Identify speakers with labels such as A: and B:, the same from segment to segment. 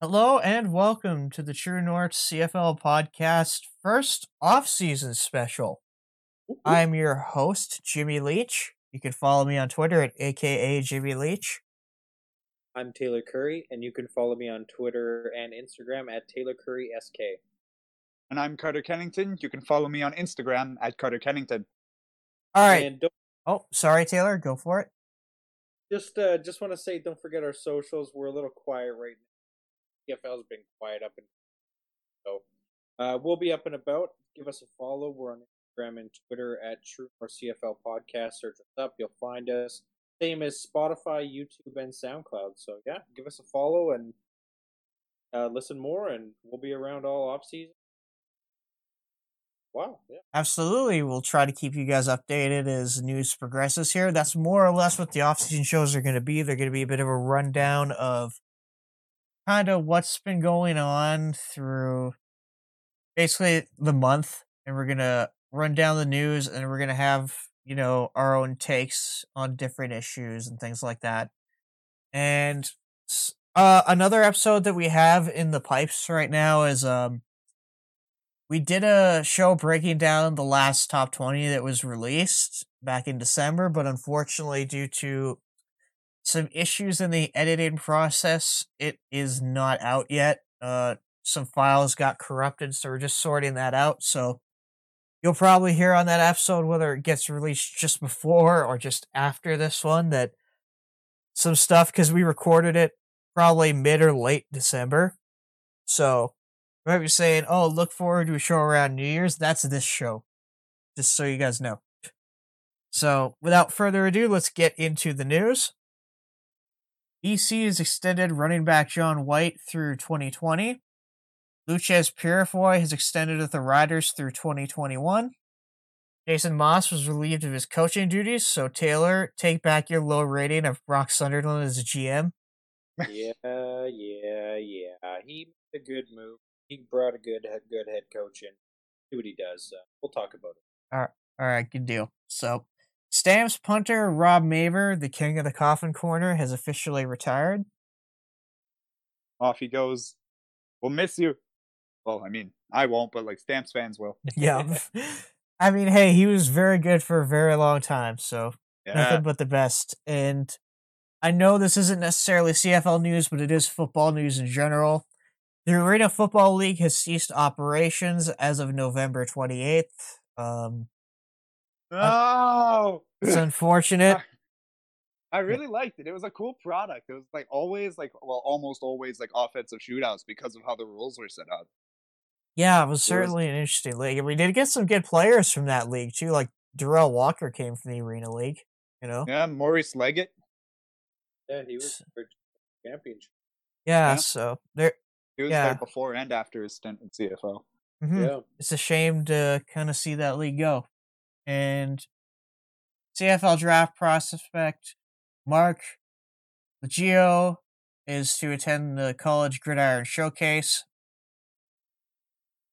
A: Hello and welcome to the True North CFL podcast first off-season special. I'm your host, Jimmy Leach. You can follow me on Twitter at aka Jimmy Leach.
B: I'm Taylor Curry, and you can follow me on Twitter and Instagram at Taylor Curry SK.
C: And I'm Carter Kennington. You can follow me on Instagram at Carter Kennington.
A: All right.
B: And don't,
A: Oh, sorry, Taylor. Go for it.
B: just uh, just want to say, don't forget our socials. We're a little quiet right now. CFL's been quiet up and so uh, we'll be up and about. Give us a follow. We're on Instagram and Twitter at True or CFL Podcast. Search us up. You'll find us. Same as Spotify, YouTube, and SoundCloud. So yeah, give us a follow and uh, listen more, and we'll be around all off season. Wow, yeah.
A: Absolutely. We'll try to keep you guys updated as news progresses here. That's more or less what the off-season shows are going to be. They're going to be a bit of a rundown of kind of what's been going on through basically the month. And we're to run down the news and we're to have, you know, our own takes on different issues and things like that. And uh, another episode that we have in the pipes right now is um we did a show breaking down the last top 20 that was released back in December, but unfortunately, due to some issues in the editing process, it is not out yet. Uh, some files got corrupted, so we're just sorting that out. So you'll probably hear on that episode whether it gets released just before or just after this one that some stuff because we recorded it probably mid or late December. So might be saying, "Oh, look forward to a show around New Year's." That's this show, just so you guys know. So, without further ado, let's get into the news. BC has extended running back John White through 2020. Loucheiz Purifoy has extended with the Riders through 2021. Jason Maas was relieved of his coaching duties, so Taylor, take back your low rating of Brock Sunderland as a GM.
B: yeah, yeah, yeah. He made a good move. He brought a good head, good head coach in. See what he does. Uh, we'll talk about it.
A: Alright, All right, good deal. So, Stamps punter Rob Maver, the king of the coffin corner, has officially retired.
C: Off he goes. We'll miss you. Well, I mean, I won't, but like Stamps fans will.
A: yeah. I mean, hey, he was very good for a very long time, so
C: Yeah.
A: nothing but the best. And I know this isn't necessarily CFL news, but it is football news in general. The Arena Football League has ceased operations as of November 28th. Um,
C: No.
A: it's unfortunate.
C: I really liked it. It was a cool product. It was like always like well, almost always like offensive shootouts because of how the rules were set up.
A: Yeah, it was certainly an interesting league. And we did get some good players from that league too. Like Darrell Walker came from the Arena League, you know?
C: Yeah, Maurice Leggett.
B: Yeah, he was for championship.
A: Yeah,
C: Yeah.
A: so there
C: He was
A: Yeah.
C: there before and after his stint in CFL.
A: mhm.
B: Yeah.
A: it's a shame to kind of see that league go. And CFL draft prospect Mark Legio is to attend the College Gridiron Showcase.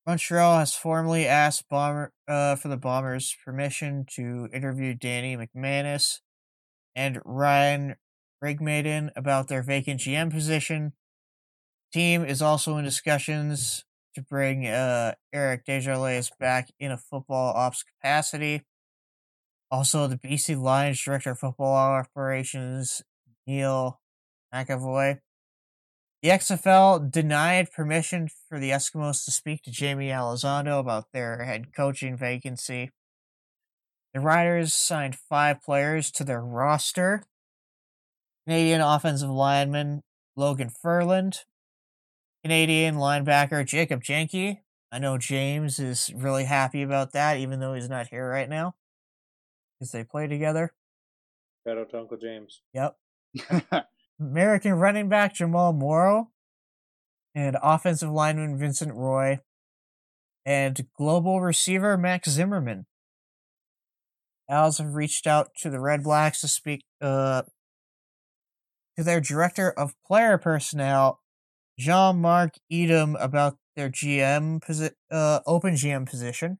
A: Montreal has formally asked Bomber uh, for the Bombers' permission to interview Danny McManus and Ryan Rigmaiden about their vacant GM position. Team is also in discussions to bring uh, Eric Desjardins back in a football ops capacity. Also, the BC Lions Director of Football Operations, Neil McEvoy. The XFL denied permission for the Eskimos to speak to Jamie Elizondo about their head coaching vacancy. The Riders signed five players to their roster. Canadian offensive lineman Logan Ferland, Canadian linebacker Jacob Jenke. I know James is really happy about that, even though he's not here right now. Because they play together.
B: Shout out to Uncle James.
A: Yep. American running back Jamal Morrow. And offensive lineman Vincent Roy. And global receiver Max Zimmerman. Als have reached out to the Red Blacks to speak uh, to their director of player personnel, Jean Marc Edme, about their GM posi- uh, open GM position.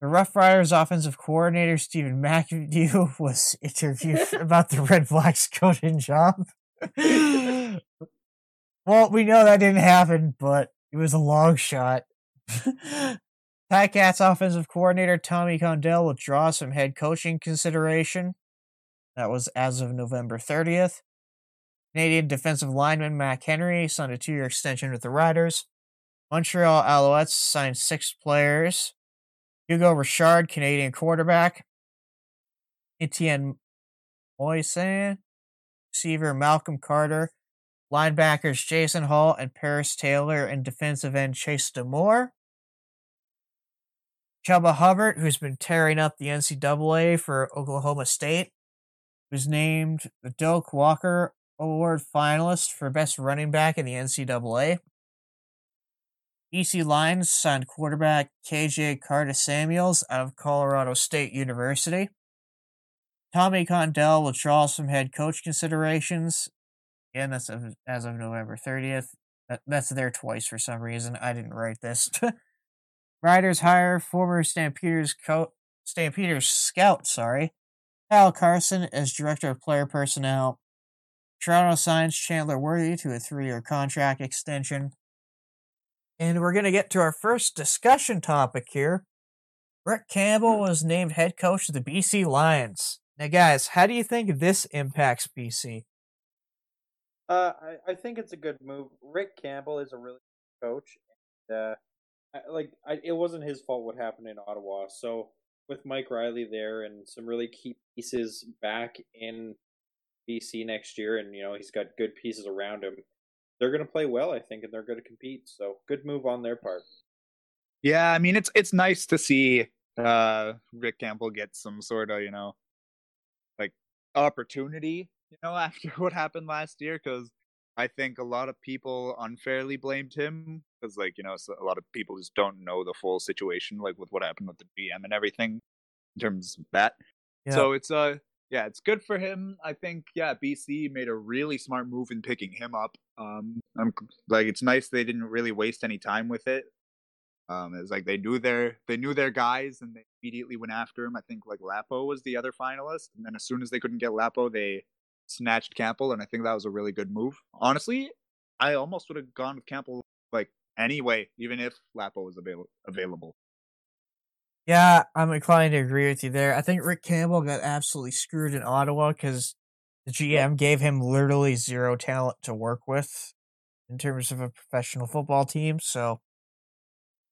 A: The Rough Riders offensive coordinator Stephen McAdoo was interviewed about the Red Blacks coaching job. Well, we know that didn't happen, but it was a long shot. Ticats offensive coordinator Tommy Condell withdraws from head coaching consideration. That was as of November 30th. Canadian defensive lineman Mac Henry signed a two year extension with the Riders. Montreal Alouettes signed six players. Hugo Richard, Canadian quarterback. Etienne Moisin, receiver Malcolm Carter, linebackers Jason Hall and Paris Taylor, and defensive end Chase Demore. Chuba Hubbard, who's been tearing up the NCAA for Oklahoma State, was named the Doak Walker Award finalist for best running back in the NCAA. BC Lions signed quarterback KJ Carter Samuels out of Colorado State University. Tommy Condell withdraws from head coach considerations. Again, that's of, as of November 30th. That, that's there twice for some reason. I didn't write this. Riders hire former Stampeders co- Stampeders scout, sorry, Kyle Carson as director of player personnel. Toronto signs Chandler Worthy to a three-year contract extension. And we're going to get to our first discussion topic here. Rick Campbell was named head coach of the BC Lions. Now, guys, how do you think this impacts BC?
B: Uh, I, I think it's a good move. Rick Campbell is a really good coach. And, uh, I, like, I, it wasn't his fault what happened in Ottawa. So with Mike Reilly there and some really key pieces back in BC next year, and you know he's got good pieces around him, they're going to play well, I think, and they're going to compete. So good move on their part.
C: Yeah, I mean it's it's nice to see uh Rick Campbell get some sort of you know like opportunity you know after what happened last year because I think a lot of people unfairly blamed him because like you know a lot of people just don't know the full situation like with what happened with the GM and everything in terms of that. Yeah. So it's uh yeah, it's good for him. I think yeah, BC made a really smart move in picking him up. Um, I'm like it's nice they didn't really waste any time with it. Um, it's like they knew their they knew their guys and they immediately went after him. I think like Lapo was the other finalist, and then as soon as they couldn't get Lapo, they snatched Campbell, and I think that was a really good move. Honestly, I almost would have gone with Campbell like anyway, even if Lapo was avail- available.
A: Yeah, I'm inclined to agree with you there. I think Rick Campbell got absolutely screwed in Ottawa because the GM gave him literally zero talent to work with in terms of a professional football team. So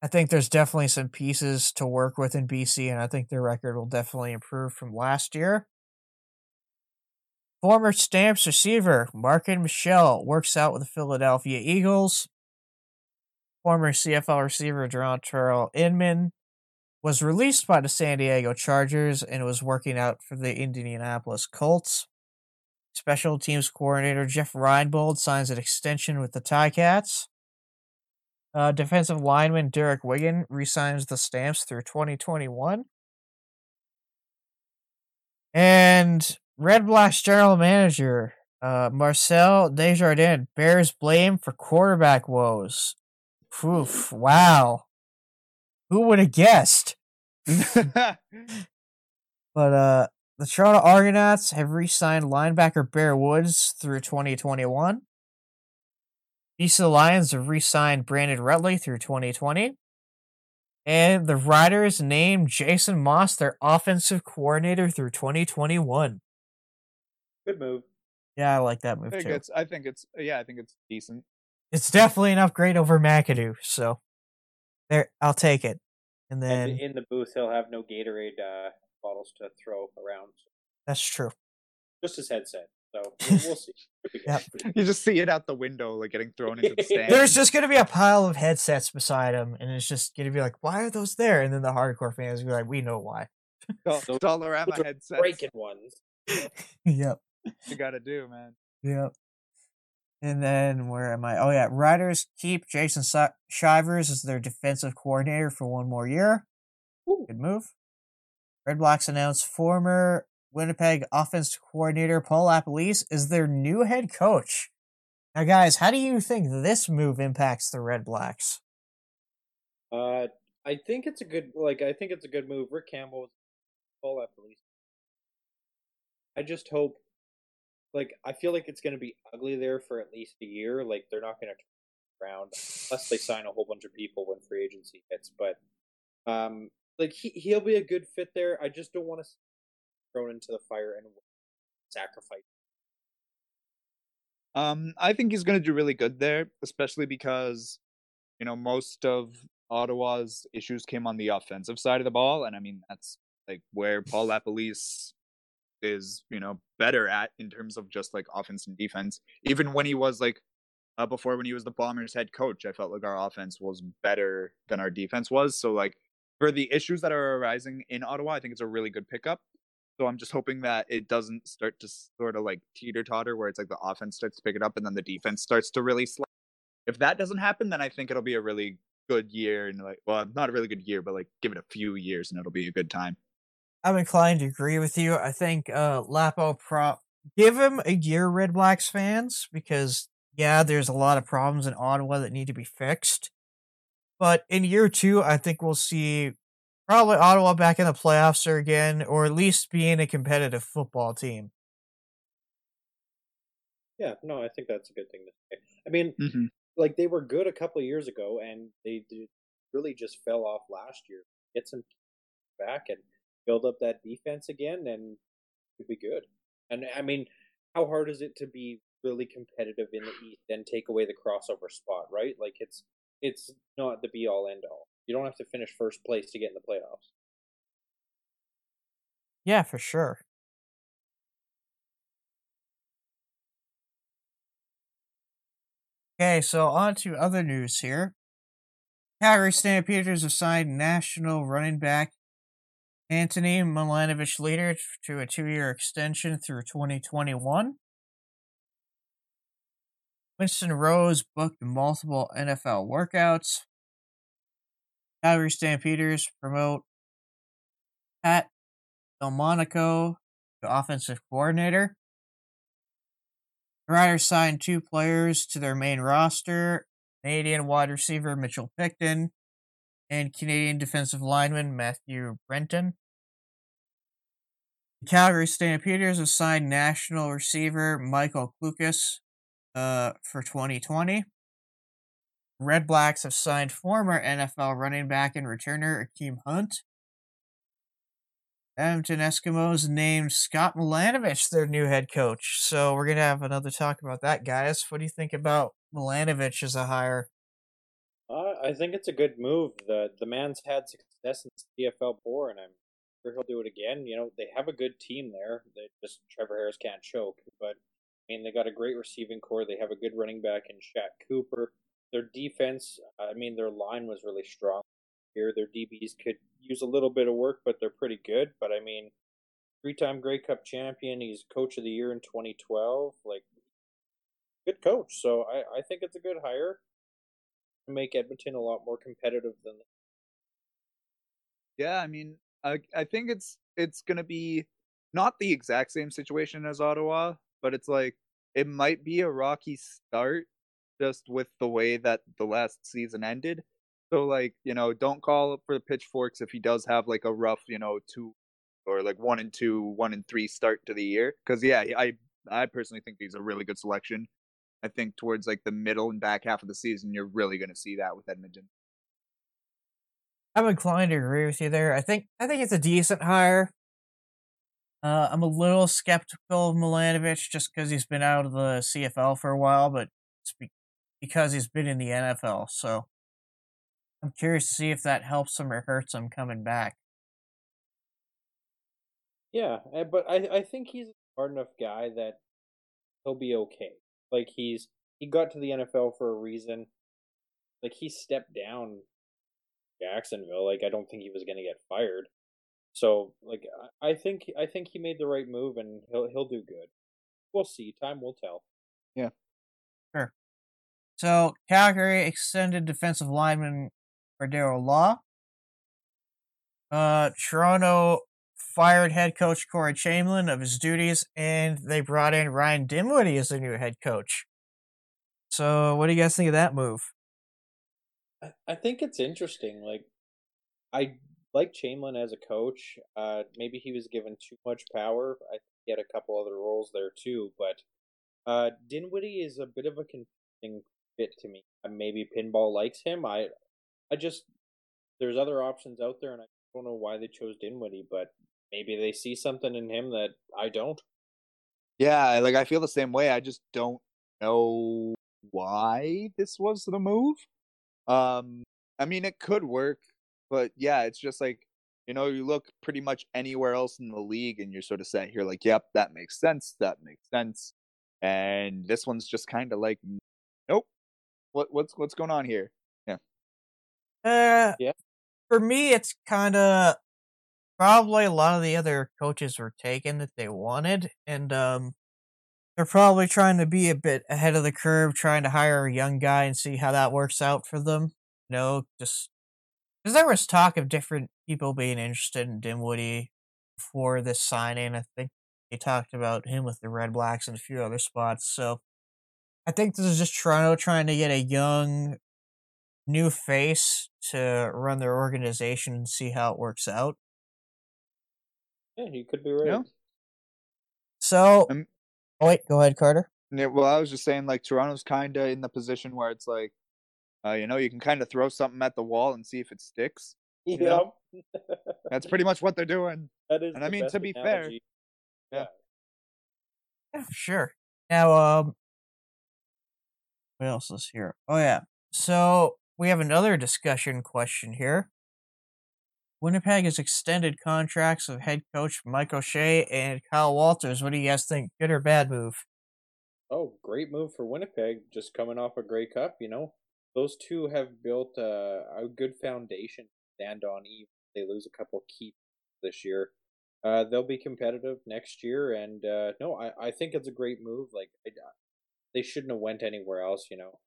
A: I think there's definitely some pieces to work with in BC, and I think their record will definitely improve from last year. Former Stamps receiver Marken Michel works out with the Philadelphia Eagles. Former CFL receiver Dontrelle Inman was released by the San Diego Chargers and was working out for the Indianapolis Colts. Special teams coordinator Jeff Reinbold signs an extension with the Ticats. Uh, defensive lineman Derek Wiggan resigns the Stamps through 2021. And Red Blacks general manager uh, Marcel Desjardins bears blame for quarterback woes. Oof, wow. Who would have guessed? but uh, the Toronto Argonauts have re-signed linebacker Bear Woods through 2021. BC Lions have re-signed Brandon Rutley through 2020. And the Riders named Jason Maas their offensive coordinator through 2021.
B: Good move.
A: Yeah, I like that move
C: I think
A: too.
C: It's, I think it's yeah, I think it's decent.
A: It's definitely an upgrade over McAdoo, so there I'll take it. And then
B: and in the booth, he'll have no Gatorade uh, bottles to throw around.
A: That's true.
B: Just his headset. So we'll, we'll see.
A: yep.
C: You just see it out the window, like getting thrown into the stand.
A: There's just gonna be a pile of headsets beside him, and it's just gonna be like, "Why are those there?" And then the hardcore fans will be like, "We know why."
C: Dollarama headsets.
B: Breaking ones.
A: yep.
C: You gotta do, man.
A: Yep. And then where am I? Oh yeah, Riders keep Jason Shivers as their defensive coordinator for one more year. Ooh. Good move. Red Blacks announced former Winnipeg offense coordinator Paul LaPolice is their new head coach. Now, guys, how do you think this move impacts the Red Blacks?
B: Uh, I think it's a good like. I think it's a good move. Rick Campbell, Paul LaPolice. I just hope like I feel like it's going to be ugly there for at least a year. Like they're not going to turn around unless they sign a whole bunch of people when free agency hits. But um, like he he'll be a good fit there. I just don't want to thrown into the fire and sacrifice.
C: Um, I think he's going to do really good there, especially because you know most of Ottawa's issues came on the offensive side of the ball, and I mean that's like where Paul LaPolice is, you know, better at in terms of just like offense and defense. Even when he was like uh, before when he was the Bombers head coach, I felt like our offense was better than our defense was. So like for the issues that are arising in Ottawa, I think it's a really good pickup. So I'm just hoping that it doesn't start to sort of like teeter totter where it's like the offense starts to pick it up and then the defense starts to really slide. If that doesn't happen, then I think it'll be a really good year and like well, not a really good year, but like give it a few years and it'll be a good time.
A: I'm inclined to agree with you. I think uh Lapo Pro give him a year, Red Blacks fans, because yeah, there's a lot of problems in Ottawa that need to be fixed. But in year two, I think we'll see probably Ottawa back in the playoffs or again, or at least being a competitive football team.
B: Yeah, no, I think that's a good thing to say. I mean,
C: mm-hmm.
B: like they were good a couple of years ago, and they did, really just fell off last year. Get some back and build up that defense again, and it'd be good. And I mean, how hard is it to be really competitive in the East and take away the crossover spot, right? Like it's it's not the be all end all. You don't have to finish first place to get in the playoffs.
A: Yeah, for sure. Okay, so on to other news here. Calgary Stampeders have signed national running back Anthony Milanovic later to a two year extension through 2021. Winston Rose booked multiple NFL workouts. Calgary Stampeders promote Pat DelMonaco to offensive coordinator. The Riders signed two players to their main roster Canadian wide receiver Mitchell Picton and Canadian defensive lineman Matthew Brenton. The Calgary Stampeders have signed national receiver Michael Klukas uh, for 2020. Red Blacks have signed former NFL running back and returner Akeem Hunt. Edmonton Eskimos named Scott Milanovich their new head coach. So we're gonna have another talk about that, guys. What do you think about Milanovich as a hire?
B: Uh, I think it's a good move. the The man's had success in the CFL before, and I'm sure he'll do it again. You know, they have a good team there. They just Trevor Harris can't choke, but I mean, they got a great receiving core. They have a good running back in Shaq Cooper. Their defense, I mean, their line was really strong here. Their DBs could use a little bit of work, but they're pretty good. But I mean, three-time Grey Cup champion. He's coach of the year in 2012. Like, good coach. So I, I think it's a good hire make Edmonton a lot more competitive than.
C: Yeah, I mean, I I think it's it's gonna be not the exact same situation as Ottawa, but it's like it might be a rocky start just with the way that the last season ended. So like, you know, don't call for the pitchforks if he does have like a rough, you know, two or like one and two, one and three start to the year. Cause yeah, I I personally think he's a really good selection. I think towards like the middle and back half of the season, you're really gonna see that with Edmonton.
A: I'm inclined to agree with you there. I think I think it's a decent hire. Uh, I'm a little skeptical of Milanovich just because he's been out of the CFL for a while, but it's be- because he's been in the NFL. So I'm curious to see if that helps him or hurts him coming back.
B: Yeah, eh, but I I think he's a smart enough guy that he'll be okay. Like he's he got to the NFL for a reason. Like he stepped down Jacksonville. Like I don't think he was gonna get fired. So like I think I think he made the right move and he'll he'll do good. We'll see. Time will tell.
C: Yeah.
A: Sure. So Calgary extended defensive lineman Daryl Law. Uh, Toronto fired head coach Corey Chamblin of his duties, and they brought in Ryan Dinwiddie as the new head coach. So, what do you guys think of that move?
B: I, I think it's interesting. Like, I like Chamblin as a coach. Uh, maybe he was given too much power. I think he had a couple other roles there too. But uh, Dinwiddie is a bit of a confusing fit to me. Uh, maybe Pinball likes him. I, I just there's other options out there, and I don't know why they chose Dinwiddie, but maybe they see something in him that I don't.
C: Yeah, like I feel the same way. I just don't know why this was the move. Um, I mean, it could work, but yeah, it's just like you know, you look pretty much anywhere else in the league, and you're sort of sat here like, "Yep, that makes sense. That makes sense." And this one's just kind of like, "Nope, what what's what's going on here?" Yeah.
A: Uh,
B: Yeah.
A: For me, it's kind of probably a lot of the other coaches were taken that they wanted, and um, they're probably trying to be a bit ahead of the curve, trying to hire a young guy and see how that works out for them. You know, just because there was talk of different people being interested in Dinwiddie before this signing. I think they talked about him with the Red Blacks and a few other spots. So I think this is just Toronto trying to get a young, new face to run their organization and see how it works out.
B: Yeah, you could be right.
C: Yeah.
A: So,
C: Um,
A: oh wait, go ahead, Carter.
C: Yeah, well, I was just saying, like Toronto's kind of in the position where it's like, uh, you know, you can kind of throw something at the wall and see if it sticks.
B: Yep.
C: know? That's pretty much what they're doing.
B: that is.
C: and I mean, to be fair, yeah.
A: Yeah, sure. Now, um, what else is here? Oh yeah. So we have another discussion question here. Winnipeg has extended contracts of head coach Mike O'Shea and Kyle Walters. What do you guys think? Good or bad move?
B: Oh, great move for Winnipeg, just coming off a Grey Cup. You know, those two have built a, a good foundation to stand on. Even they lose a couple key this year, uh, they'll be competitive next year. And uh, no, I, I think it's a great move. Like I, they shouldn't have went anywhere else. You know,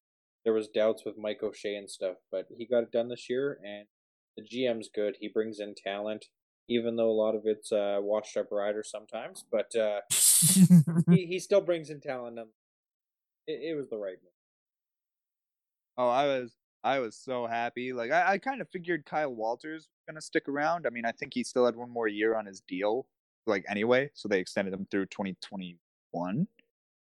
B: there was doubts with Mike O'Shea and stuff, but he got it done this year, and the GM's good. He brings in talent, even though a lot of it's uh, washed up riders sometimes. But uh, he, he still brings in talent. And it, it was the right move.
C: Oh, I was I was so happy. Like I, I kind of figured Kyle Walters was gonna stick around. I mean, I think he still had one more year on his deal, like anyway, so they extended him through 2021.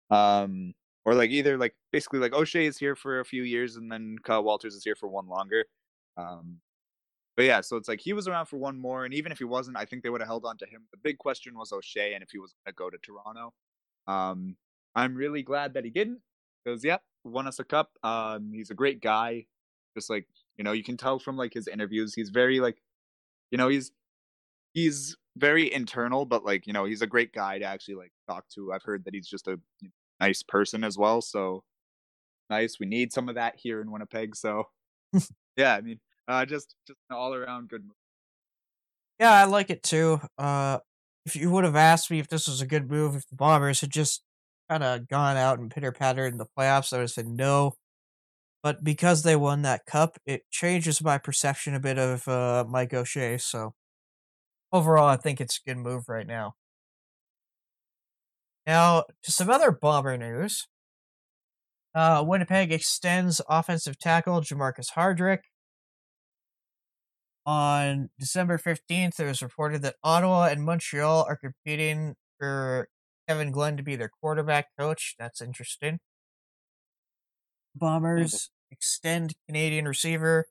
C: Um, or like either like basically like O'Shea is here for a few years and then Kyle Walters is here for one longer. Um, but yeah, so it's like he was around for one more, and even if he wasn't, I think they would have held on to him. The big question was O'Shea and if he was gonna go to Toronto. Um, I'm really glad that he didn't because yep, won us a cup. Um, he's a great guy. Just like you know, you can tell from like his interviews, he's very like, you know, he's he's very internal, but like you know, he's a great guy to actually like talk to. I've heard that he's just a nice person as well. So nice. We need some of that here in Winnipeg. So yeah, I mean, uh, just just an all around good move.
A: Yeah, I like it too. Uh, if you would have asked me if this was a good move, if the Bombers had just kind of gone out and pitter pattered in the playoffs, I would have said no. But because they won that cup, it changes my perception a bit of uh, Mike O'Shea. So overall, I think it's a good move right now. Now, to some other Bomber news. Uh, Winnipeg extends offensive tackle Jermarcus Hardrick. On December 15th, it was reported that Ottawa and Montreal are competing for Kevin Glenn to be their quarterback coach. That's interesting. Bombers extend Canadian receiver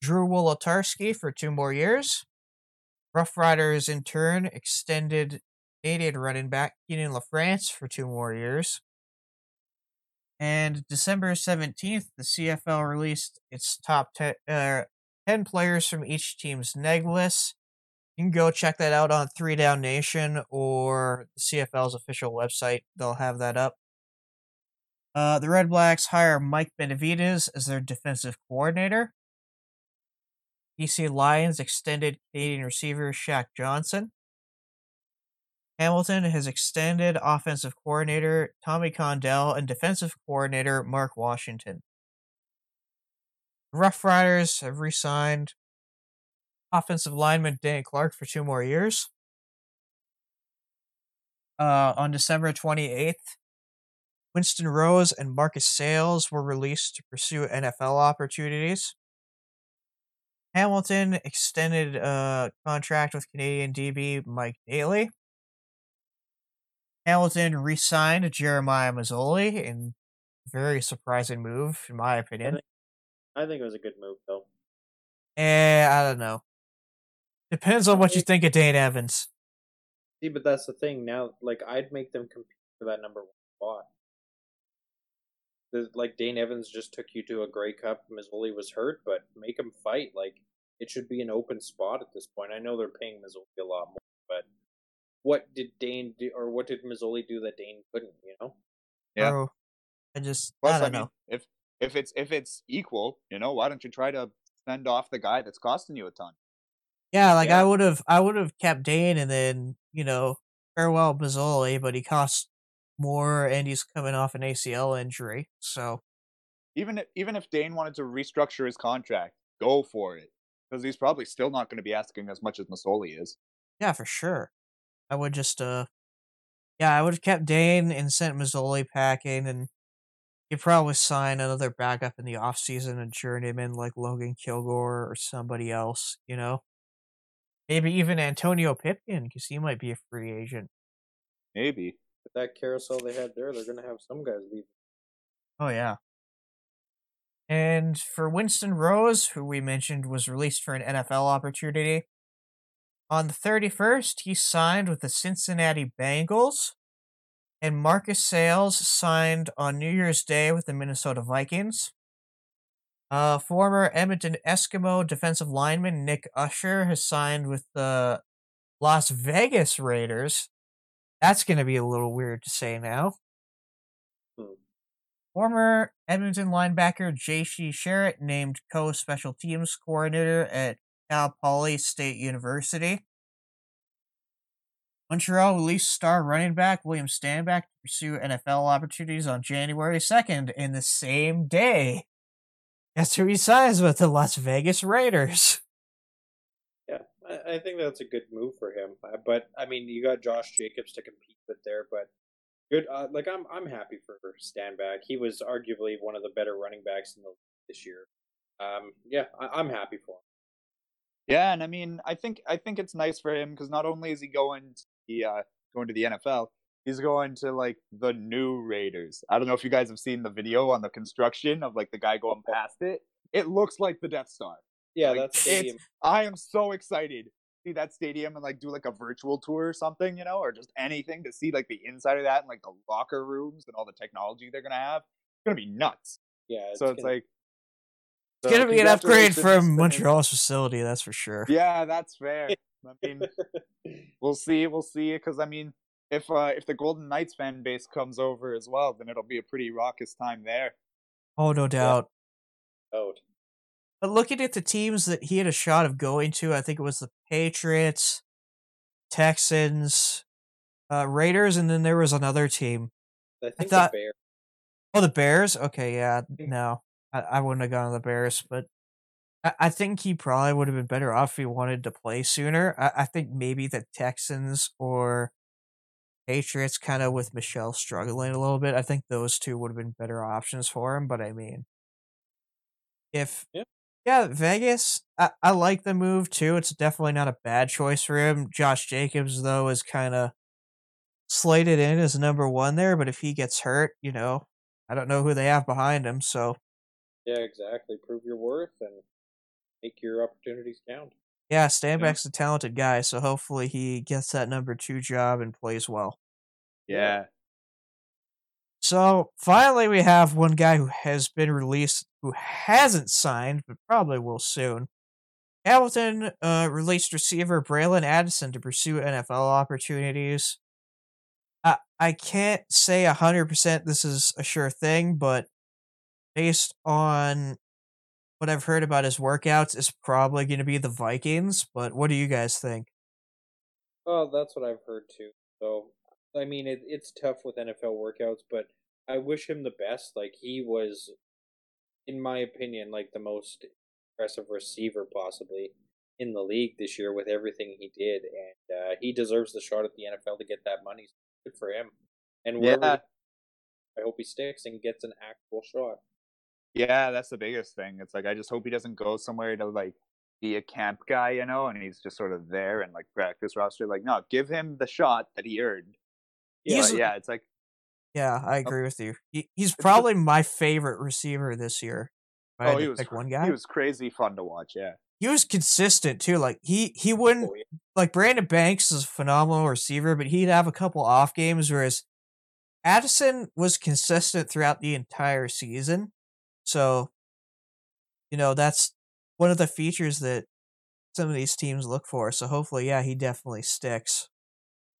A: Drew Wolitarsky for two more years. Rough Riders, in turn, extended Canadian running back Kienan LaFrance for two more years. And December 17th, the CFL released its top 10, uh, 10 players from each team's neg list. You can go check that out on Three Down Nation or CFL's official website. They'll have that up. Uh, the Red Blacks hire Mike Benevides as their defensive coordinator. BC Lions extended Canadian receiver Shaq Johnson. Hamilton has extended offensive coordinator Tommy Condell and defensive coordinator Mark Washington. Rough Riders have re signed offensive lineman Dan Clark for two more years. Uh, on December 28th, Winston Rose and Marcus Sales were released to pursue NFL opportunities. Hamilton extended a contract with Canadian DB Mike Daly. Hamilton re-signed Jeremiah Masoli in very surprising move, in my opinion.
B: I think it was a good move though.
A: Eh, I don't know. Depends on what you think of Dane Evans.
B: See, but that's the thing now. Like, I'd make them compete for that number one spot. The, like Dane Evans just took you to a Grey Cup. Masoli was hurt, but make him fight. Like it should be an open spot at this point. I know they're paying Masoli a lot more, but what did Dane do, or what did Masoli do that Dane couldn't? You know?
C: Yeah.
A: Bro, I just
C: Plus,
A: I
C: I,
A: don't
C: mean,
A: know.
C: if if it's if it's equal, you know, why don't you try to send off the guy that's costing you a ton?
A: Yeah, like
B: Yeah.
A: I would have, I would have kept Dane, and then you know, farewell Masoli, but he costs more, and he's coming off an ACL injury. So
C: Even if, even if Dane wanted to restructure his contract, go for it because he's probably still not going to be asking as much as Masoli is.
A: yeah, for sure, I would just, uh, yeah, I would have kept Dane and sent Masoli packing, and he'd probably sign another backup in the off season and turn him in like Logan Kilgore or somebody else, you know. Maybe even Antonio Pipkin, because he might be a free agent.
C: Maybe.
B: With that carousel they had there, they're gonna have some guys leave.
A: Oh yeah. And for Winston Rose, who we mentioned was released for an NFL opportunity, on the 31st, he signed with the Cincinnati Bengals, and Marcus Sales signed on New Year's Day with the Minnesota Vikings. Uh, former Edmonton Eskimo defensive lineman Nick Usher has signed with the Las Vegas Raiders. That's going to be a little weird to say now.
B: Hmm.
A: Former Edmonton linebacker J.C. Sherritt named co-special teams coordinator at Cal Poly State University. Montreal released star running back William Stanback to pursue NFL opportunities on January 2nd in the same day. Guess who he signs with the Las Vegas Raiders?
B: Yeah, I, I think that's a good move for him. Uh, But I mean, you got Josh Jacobs to compete with there, but good. Uh, like I'm, I'm happy for Stanback. He was arguably one of the better running backs in the league this year. Um, yeah, I, I'm happy for him.
C: Yeah, and I mean, I think I think it's nice for him because not only is he going the uh, going to the NFL, he's going to like the new Raiders. I don't know if you guys have seen the video on the construction of like the guy going past it. It looks like the Death Star.
B: Yeah,
C: Like,
B: that's
C: it's-
B: stadium.
C: I am so excited to see that stadium and like do like a virtual tour or something, you know, or just anything to see like the inside of that and like the locker rooms and all the technology they're gonna have. It's gonna be nuts.
B: Yeah,
C: so it's
B: gonna-
C: like
A: It's going to be an upgrade from Montreal's facility, that's for sure.
C: Yeah, that's fair. I mean, we'll see. We'll see. Because I mean, if uh, if the Golden Knights fan base comes over as well, then it'll be a pretty raucous time there.
A: Oh, no doubt.
B: out.
A: But looking at the teams that he had a shot of going to, I think it was the Patriots, Texans, uh, Raiders, and then there was another team.
B: I think
A: thought-
B: the Bears.
A: Oh, the Bears. Okay, yeah, no, I, I wouldn't have gone to the Bears, but I, think he probably would have been better off if he wanted to play sooner. I, I think maybe the Texans or Patriots, kind of with Michel struggling a little bit. I think those two would have been better options for him. But I mean, if
B: Yeah.
A: yeah, Vegas, I, I like the move too. It's definitely not a bad choice for him. Josh Jacobs though is kind of slated in as number one there, but if he gets hurt, you know, I don't know who they have behind him. So
B: Yeah, exactly. Prove your worth and make your opportunities count.
A: yeah, Stanback's a talented guy, so hopefully he gets that number two job and plays well.
B: Yeah.
A: So finally, we have one guy who has been released who hasn't signed, but probably will soon. Hamilton uh, released receiver Braylon Addison to pursue NFL opportunities. I I can't say hundred percent this is a sure thing, but based on what I've heard about his workouts, is probably going to be the Vikings. But what do you guys think?
B: Oh, that's what I've heard too. So, I mean, it, it's tough with NFL workouts, but I wish him the best. Like he was, in my opinion, like the most impressive receiver possibly in the league this year with everything he did, and uh, he deserves the shot at the NFL to get that money. Good for him. And
C: Yeah.
B: I hope he sticks and gets an actual shot.
C: Yeah, that's the biggest thing. It's like I just hope he doesn't go somewhere to like be a camp guy, you know, and he's just sort of there and like practice roster. Like, no, give him the shot that he earned.
B: Yeah,
C: yeah, it's like
A: Yeah, I
C: Oh.
A: agree with you. He, he's probably my favorite receiver this year.
C: Oh, he was
A: one guy.
C: He was crazy fun to watch. Yeah.
A: he was consistent too. Like he he wouldn't
B: Oh, yeah.
A: like Brandon Banks is a phenomenal receiver, but he'd have a couple off games, whereas Addison was consistent throughout the entire season. So, you know, that's one of the features that some of these teams look for. So hopefully, yeah, he definitely sticks.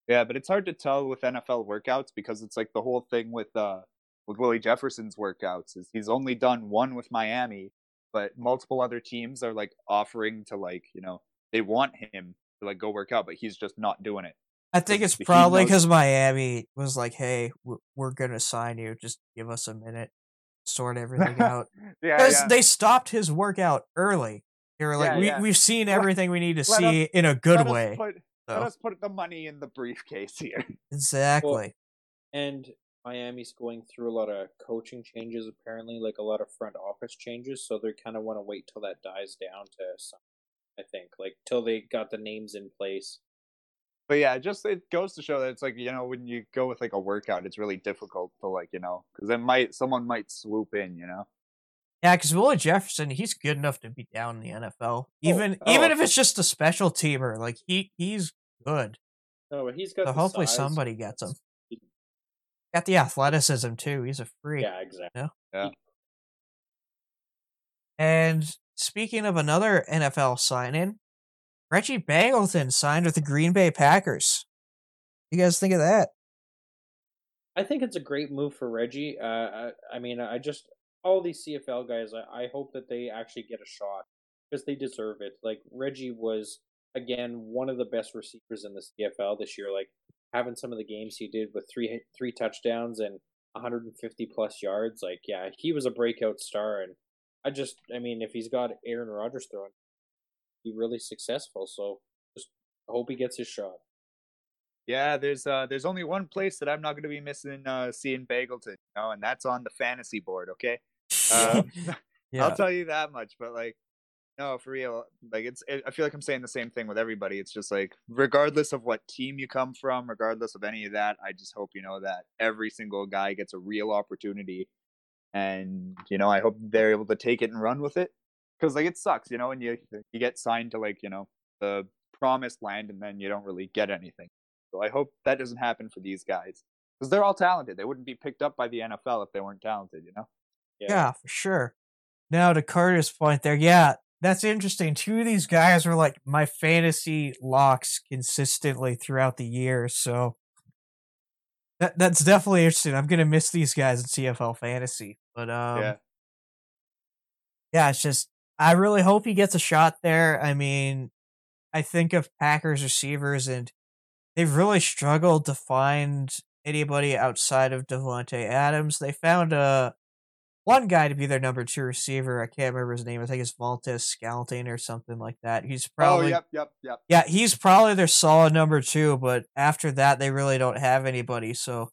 C: Yeah, but it's hard to tell with NFL workouts because it's like the whole thing with uh with Willie Jefferson's workouts is he's only done one with Miami, but multiple other teams are like offering to like, you know, they want him to like go work out, but he's just not doing it.
A: I think it's probably because Miami was like, "Hey, we're, we're gonna sign you. Just give us a minute, sort everything out."
C: yeah, yeah.
A: they stopped his workout early. They were like,
C: Yeah,
A: we,
C: yeah.
A: we've seen everything we need to
C: let
A: see in a good
C: let us
A: way.
C: Put,
A: So,
C: Let us put the money in the briefcase here.
A: exactly.
B: and Miami's going through a lot of coaching changes. Apparently, like a lot of front office changes. So they kind of want to wait till that dies down to some. I think like till they got the names in place.
C: But yeah, just it goes to show that it's like you know when you go with like a workout, it's really difficult to like you know because it might someone might swoop in, you know.
A: Yeah, because Willie Jefferson, he's good enough to be down in the NFL. Oh, even
C: oh,
A: even if it's just a special teamer, like he he's good.
B: Oh, no, but he's got.
A: So
B: the
A: hopefully
B: size.
A: somebody gets him. Got the athleticism too. He's a freak.
B: Yeah, exactly. Yeah.
A: And speaking of another NFL sign in, Reggie Begelton signed with the Green Bay Packers. You guys think of that?
B: I think it's a great move for Reggie. Uh, I, I mean, I just all these CFL guys. I, I hope that they actually get a shot because they deserve it. Like Reggie was again one of the best receivers in the CFL this year. Like having some of the games he did with three three touchdowns and 150 plus yards. Like yeah, he was a breakout star. And I just, I mean, if he's got Aaron Rodgers throwing, be really successful. So just hope he gets his shot.
C: Yeah, there's uh there's only one place that I'm not going to be missing uh seeing Begelton, you know, and that's on the fantasy board. Okay, um,
A: yeah.
C: I'll tell you that much. But like, no, for real, like it's. It, I feel like I'm saying the same thing with everybody. It's just like, regardless of what team you come from, regardless of any of that, I just hope you know that every single guy gets a real opportunity, and you know, I hope they're able to take it and run with it. Because like it sucks, you know, when you you get signed to like you know the promised land and then you don't really get anything. So I hope that doesn't happen for these guys because they're all talented. They wouldn't be picked up by the NFL if they weren't talented, you know.
A: Yeah, for sure. Now to Carter's point there, yeah, that's interesting. Two of these guys were like my fantasy locks consistently throughout the year, so that that's definitely interesting. I'm gonna miss these guys in CFL fantasy, but um,
C: yeah.
A: yeah, it's just I really hope he gets a shot there. I mean, I think of Packers receivers and they've really struggled to find anybody outside of Davante Adams. They found a one guy to be their number two receiver. I can't remember his name. I think it's Valdes-Scantling or something like that. He's oh, probably
C: oh, yep, yep, yep.
A: yeah, he's probably their solid number two, but after that, they really don't have anybody. So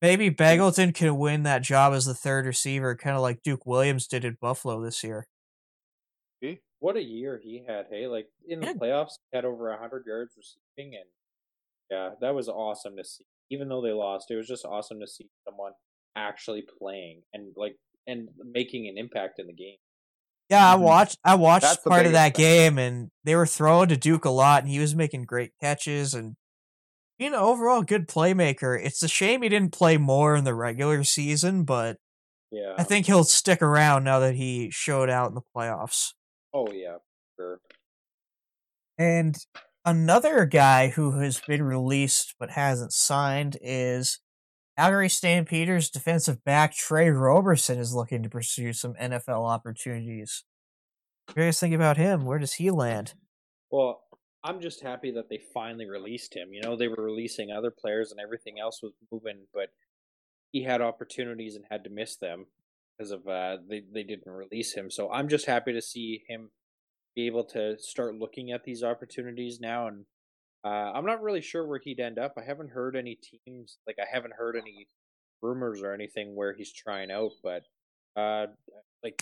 A: maybe hmm. Begelton can win that job as the third receiver, kind of like Duke Williams did at Buffalo this year.
B: What a year he had, hey! Like in the playoffs, he had over hundred yards receiving, and yeah, that was awesome to see. Even though they lost, it was just awesome to see someone actually playing and like and making an impact in the game.
A: Yeah, I
C: Mhm.
A: watched. I watched
C: That's
A: part of that game, and they were throwing to Duke a lot, and he was making great catches, and being an overall good playmaker. It's a shame he didn't play more in the regular season, but
B: Yeah.
A: I think he'll stick around now that he showed out in the playoffs.
B: Oh yeah, sure.
A: And another guy who has been released but hasn't signed is Calgary Stampeders defensive back Tre Roberson is looking to pursue some NFL opportunities. What do you guys think about him? Where does he land?
B: Well, I'm just happy that they finally released him. You know, they were releasing other players and everything else was moving, but he had opportunities and had to miss them because of uh they they didn't release him. So I'm just happy to see him be able to start looking at these opportunities now and uh, I'm not really sure where he'd end up. I haven't heard any teams like I haven't heard any rumors or anything where he's trying out, but uh like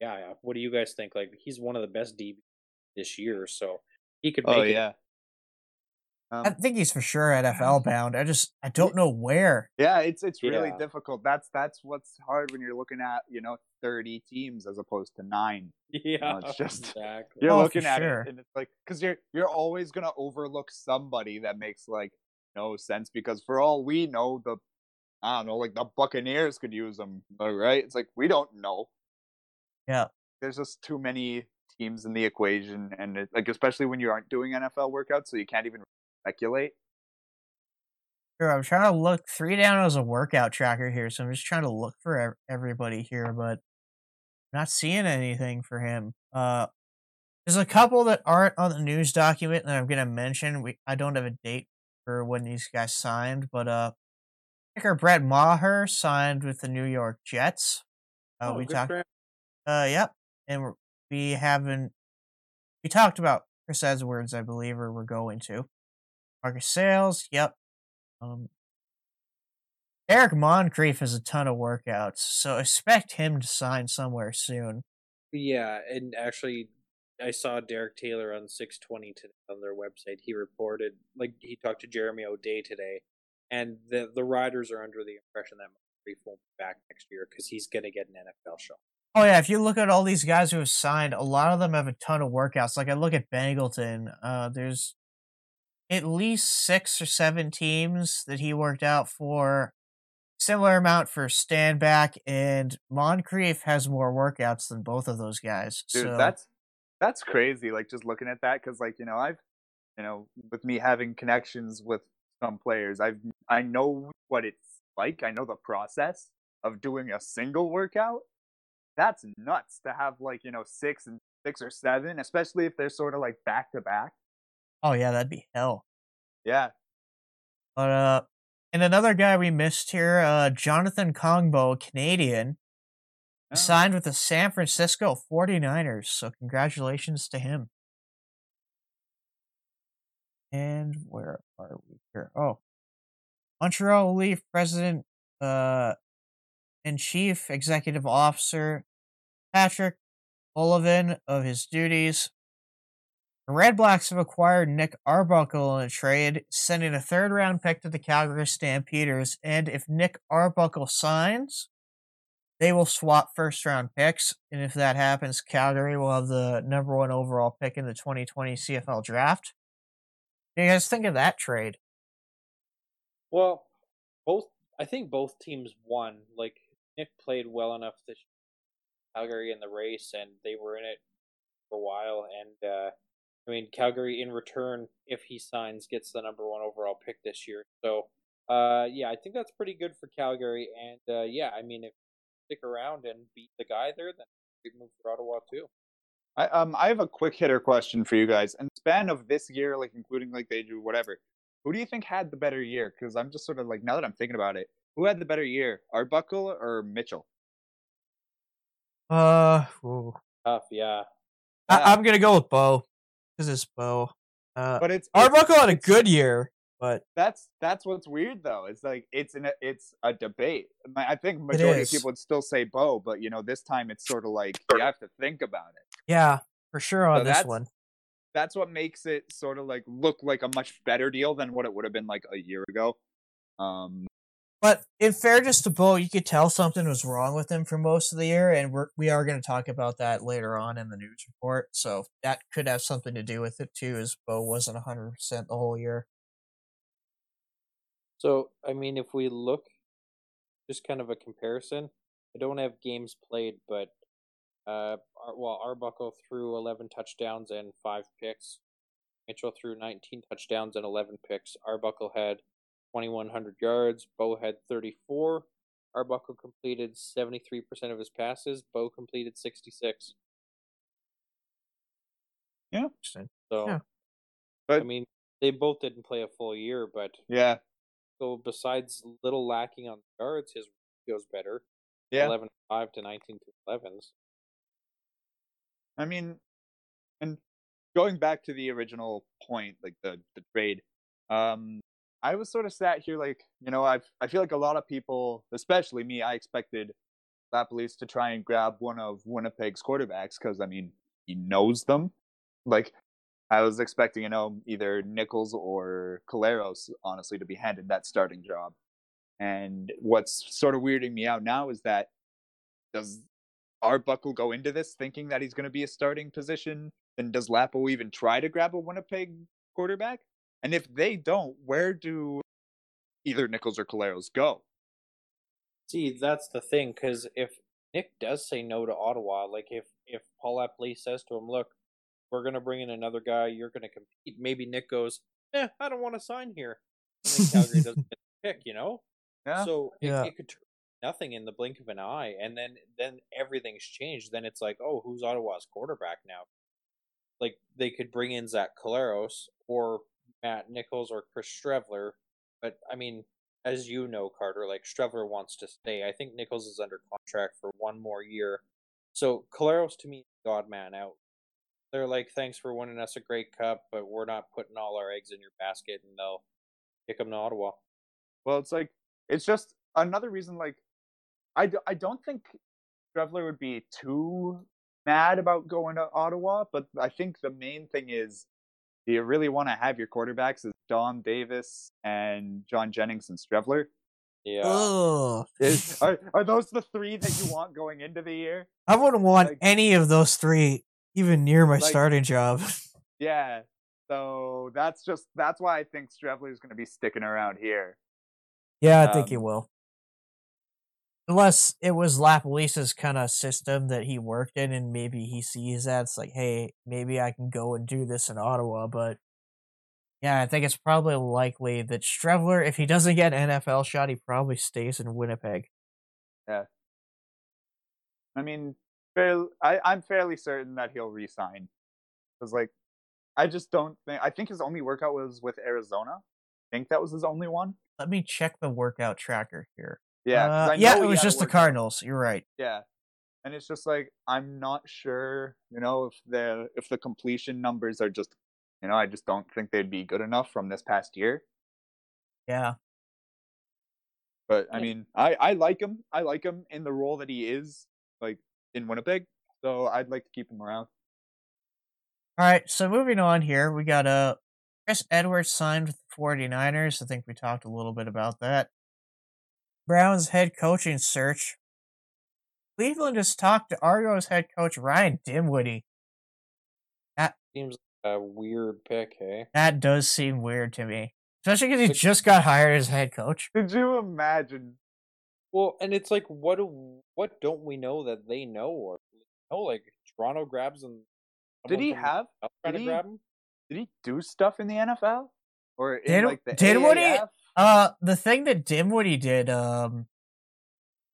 B: yeah, yeah. What do you guys think? Like he's one of the best DB this year, so he could make
C: Oh
B: it.
C: Yeah. Um,
A: I think he's for sure NFL bound. I just I don't know where.
C: yeah, it's it's really
B: Yeah.
C: difficult. That's that's what's hard when you're looking at you know 30 teams as opposed to nine.
B: Yeah,
C: it's just-
B: exactly.
C: You're
A: Oh,
C: looking at
A: sure.
C: it, and it's like because you're you're always gonna overlook somebody that makes like no sense because for all we know, the I don't know, like the Buccaneers could use them, right? It's like we don't know.
A: Yeah.
C: there's just too many teams in the equation, and it, like especially when you aren't doing NFL workouts, so you can't even speculate.
A: Sure, I'm trying to look three down as a workout tracker here, so I'm just trying to look for everybody here, but I'm not seeing anything for him. Uh, there's a couple that aren't on the news document that I'm gonna mention. We I don't have a date for when these guys signed, but uh, kicker Brett Maher signed with the New York Jets. Uh,
B: Oh,
A: we talked. Uh, yep, and we're, we haven't. We talked about Chris Edwards, I believe, or we're going to. Marcus Sales, yep. Um, Eric Moncrief has a ton of workouts, so expect him to sign somewhere soon.
B: Yeah, and actually, I saw Derek Taylor on 620 today on their website. He reported, like, he talked to Jeremy O'Day today, and the the Riders are under the impression that Moncrief won't be back next year because he's going to get an NFL shot.
A: Oh yeah, if you look at all these guys who have signed, a lot of them have a ton of workouts. Like I look at Begelton, uh, there's at least six or seven teams that he worked out for. Similar amount for Standback, and Moncrief has more workouts than both of those guys.
C: dude
A: so
C: that's that's crazy like just looking at that because like you know i've you know with me having connections with some players i've i know what it's like i know the process of doing a single workout that's nuts to have like you know six and six or seven especially if they're sort of like back to back
A: oh yeah, that'd be hell.
C: yeah
A: But uh, and another guy we missed here, uh, Jonathan Kongbo, Canadian,
C: Oh.
A: signed with the San Francisco 49ers. So congratulations to him. And where are we here? Oh, Montreal Leaf president uh, and chief executive officer Patrick Boivin of his duties. The Red Blacks have acquired Nick Arbuckle in a trade, sending a third round pick to the Calgary Stampeders. And if Nick Arbuckle signs, they will swap first round picks. And if that happens, Calgary will have the number one overall pick in the 2020 CFL draft. What do you guys think of that trade?
B: Well, both I think both teams won. Like Nick played well enough this Calgary in the race, and they were in it for a while. And uh, I mean, Calgary in return, if he signs, gets the number one overall pick this year. So, uh, yeah, I think that's pretty good for Calgary. And uh, yeah, I mean, if you stick around and beat the guy there, then we move for Ottawa too.
C: I um I have a quick hitter question for you guys. In the span of this year, like including like they do whatever, who do you think had the better year? Because I'm just sort of like now that I'm thinking about it, who had the better year, Arbuckle or Mitchell?
A: Uh, ooh.
B: Tough, yeah.
C: Yeah.
A: I- I'm going to go with Bo because it's Bo. Uh,
C: But it's, it's
A: Arbuckle had a good year, but
C: That's that's what's weird though. It's like it's an it's a debate. I I think majority of people would still say Bo, but you know this time it's sort of like you have to think about it.
A: yeah, for sure on
C: So
A: this one.
C: That's what makes it sort of like look like a much better deal than what it would have been like a year ago. Um,
A: But in fairness to Bo, you could tell something was wrong with him for most of the year, and we're, we are going to talk about that later on in the news report. So that could have something to do with it too, as Bo wasn't 100% the whole year.
B: So, I mean, if we look, just kind of a comparison, I don't have games played, but uh, well, Arbuckle threw 11 touchdowns and five picks. Mitchell threw 19 touchdowns and 11 picks. Arbuckle had 2,100 yards. Bo had 34. Arbuckle completed 73% of his passes. Bo completed 66.
A: Yeah.
B: So,
A: Yeah.
B: I mean, they both didn't play a full year, but
C: yeah,
B: so besides little lacking on yards, his goes better.
C: yeah.
B: 11 5 to 19 to 11s.
C: I mean, and going back to the original point, like the the trade, um, I was sort of sat here like, you know, I've I feel like a lot of people, especially me, I expected LaPolice to try and grab one of Winnipeg's quarterbacks because I mean he knows them. Like I was expecting, you know, either Nichols or Collaros, honestly, to be handed that starting job. And what's sort of weirding me out now is that does Arbuckle go into this thinking that he's going to be a starting position? Then does Lapo even try to grab a Winnipeg quarterback? And if they don't, where do either Nichols or Collaros go?
B: See, that's the thing, because if Nick does say no to Ottawa, like if if Paul LaPolice says to him, "Look, we're gonna bring in another guy, you're gonna compete," maybe Nick goes, "Eh, I don't want to sign here." And then Calgary doesn't get the pick, you know.
C: Yeah.
B: So it,
A: Yeah.
B: it could turn nothing in the blink of an eye, and then then everything's changed. Then it's like, oh, who's Ottawa's quarterback now? Like they could bring in Zach Collaros or Matt Nichols or Chris Streveler, but I mean, as you know, Carter, like Streveler wants to stay. I think Nichols is under contract for one more year, so Collaros to me, God man out. They're like, thanks for winning us a great cup, but we're not putting all our eggs in your basket, and they'll kick them to Ottawa.
C: Well, it's like it's just another reason. Like, I, d- I don't think Trevler would be too mad about going to Ottawa, but I think the main thing is, do you really want to have your quarterbacks as Dom Davis and John Jennings and Streveler?
B: Yeah.
C: Is, are are those the three that you want going into the year?
A: I wouldn't want
C: Like-
A: any of those three even near my
C: Like-
A: starting job.
C: Yeah. So that's just that's why I think Streveler is going to be sticking around here.
A: yeah, I think he
C: Um,
A: will. Unless it was Lapolice's kind of system that he worked in, and maybe he sees that it's like, hey, maybe I can go and do this in Ottawa. But yeah, I think it's probably likely that Streveler, if he doesn't get an NFL shot, he probably stays in Winnipeg.
C: Yeah, I mean, fair, I, I'm fairly certain that he'll resign. Because, like, I just don't think. I think his only workout was with Arizona. I think that was his only one.
A: Let me check the workout tracker here.
C: Yeah,
A: Uh, yeah, it was just the. Cardinals. You're right.
C: Yeah, and it's just like I'm not sure. You know, if the if the completion numbers are just, you know, I just don't think they'd be good enough from this past year.
A: Yeah.
C: But I mean, I I like him. I like him in the role that he is, like in Winnipeg. So I'd like to keep him around.
A: All right, so moving on here, we got uh, Chris Edwards signed with the 49ers. I think we talked a little bit about that. Browns head coaching search. Cleveland has talked to Argos head coach Ryan Dinwiddie.
B: That seems like a weird pick, hey?
A: That does seem weird to me, especially because he
B: Like-
A: just got hired as head coach.
C: Could you imagine?
B: Well, and it's like, what do what don't we know that they know? Or no, like Toronto grabs him.
C: Did he have?
B: Trying
C: did
B: to
C: he-
B: grab him?
C: Did he do stuff in the NFL or in
A: Did-
C: like the
A: did what he-
C: AAF?
A: Uh, the thing that Dinwiddie did, um,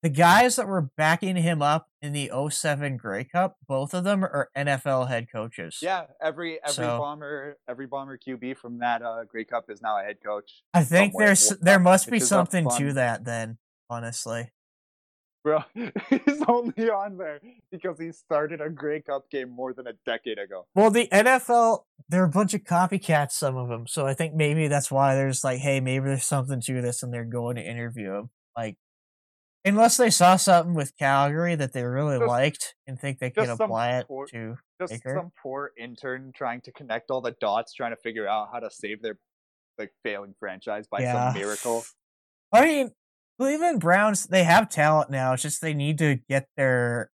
A: the guys that were backing him up in the 07 Grey Cup, both of them are NFL head coaches.
C: Yeah, every every
A: So-
C: bomber every bomber QB from that uh Grey Cup is now a head coach.
A: I think
C: somewhere,
A: there's there must be
C: which is a
A: something to that then, honestly.
C: Bro, he's only on there because he started a Grey Cup game more than a decade ago.
A: Well, the NFL, they're a bunch of copycats, some of them. So I think maybe that's why there's like, hey, maybe there's something to this, and they're going to interview him. Like, unless they saw something with Calgary that they really
C: Just-
A: liked and think they
C: some
A: apply it
C: poor-
A: to.
C: Just
A: Baker?
C: some poor intern trying to connect all the dots, trying to figure out how to save their like failing franchise by
A: Yeah.
C: some miracle.
A: I mean, Cleveland Browns, they have talent now. It's just they need to get their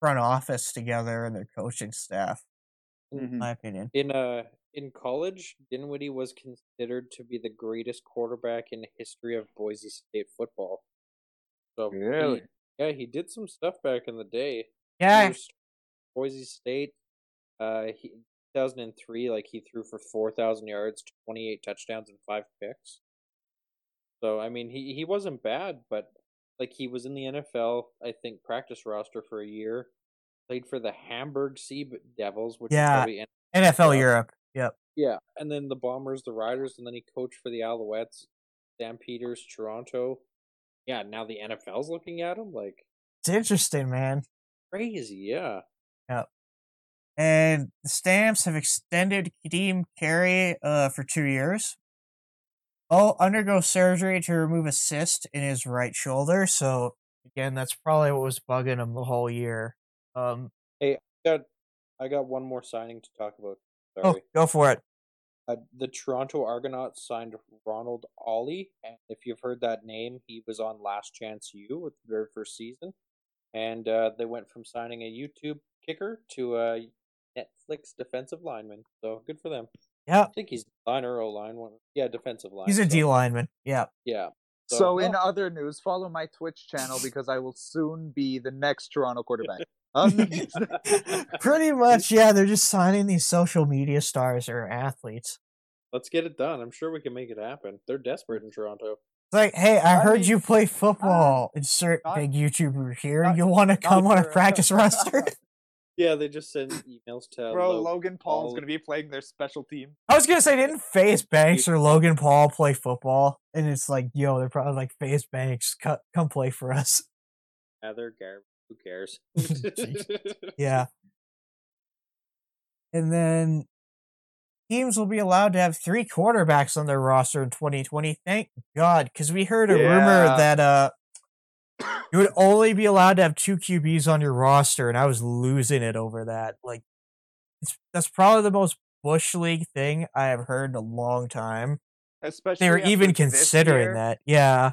A: front office together and their coaching staff, in
C: Mhm.
A: my opinion.
B: In uh in college, Dinwiddie was considered to be the greatest quarterback in the history of Boise State football. So he-
C: Really?
B: yeah, he did some stuff back in the day.
A: Yeah,
B: Boise State. Uh, he, 2003, like he threw for 4,000 yards, 28 touchdowns, and five picks. So I mean, he he wasn't bad, but like he was in the NFL, I think practice roster for a year. Played for the Hamburg Sea Devils, which
A: Yeah.
B: is probably
A: NFL Europe. Yep.
B: yeah, and then the Bombers, the Riders, and then he coached for the Alouettes, Stampeders, Toronto. Yeah, now the NFL's looking at him like
A: It's interesting, man.
B: crazy. Yeah. Yep.
A: And the Stamps have extended Kadeem Carey uh, for two years. Oh, undergo surgery to remove a cyst in his right shoulder. So again, that's probably what was bugging him the whole year. Um, I
B: got I got one more signing to talk about.
A: Oh, go for it.
B: Uh, the Toronto Argonauts signed Ronald Ollie, and if you've heard that name, he was on Last Chance U with the very first season, and uh, they went from signing a YouTube kicker to a Netflix defensive lineman. So good for them.
A: Yeah,
B: I think he's line or O line. One, yeah, defensive line.
A: he's a
B: so,
A: D lineman. Yeah.
B: Yeah.
C: So, in
B: well,
C: other news, follow my Twitch channel because I will soon be the next Toronto quarterback. Um,
A: Pretty much, yeah. They're just signing these social media stars or athletes.
B: let's get it done. I'm sure we can make it happen. They're desperate in Toronto.
A: It's like, hey, I,
C: I
A: heard
C: mean,
A: you play football. Insert
C: not-
A: big YouTuber here.
C: not-
A: you want to come on a practice roster?
B: Yeah, they just send emails to
C: Bro,
B: Lo-
C: Logan Paul's
B: Paul-
C: going to be playing their special team.
A: I was gonna say, didn't Face Banks or Logan Paul play football? And it's like, yo, they're probably like, Face Banks, co- come play for us.
B: Yeah, they're garbage. Who cares?
A: Yeah. And then teams will be allowed to have three quarterbacks on their roster in 2020. Thank God, because we heard a rumor that uh you would only be allowed to have two QBs on your roster, and I was losing it over that. Like, it's that's probably the most bush league thing I have heard in a long time.
C: Especially
A: They were even considering
C: year,
A: that. Yeah.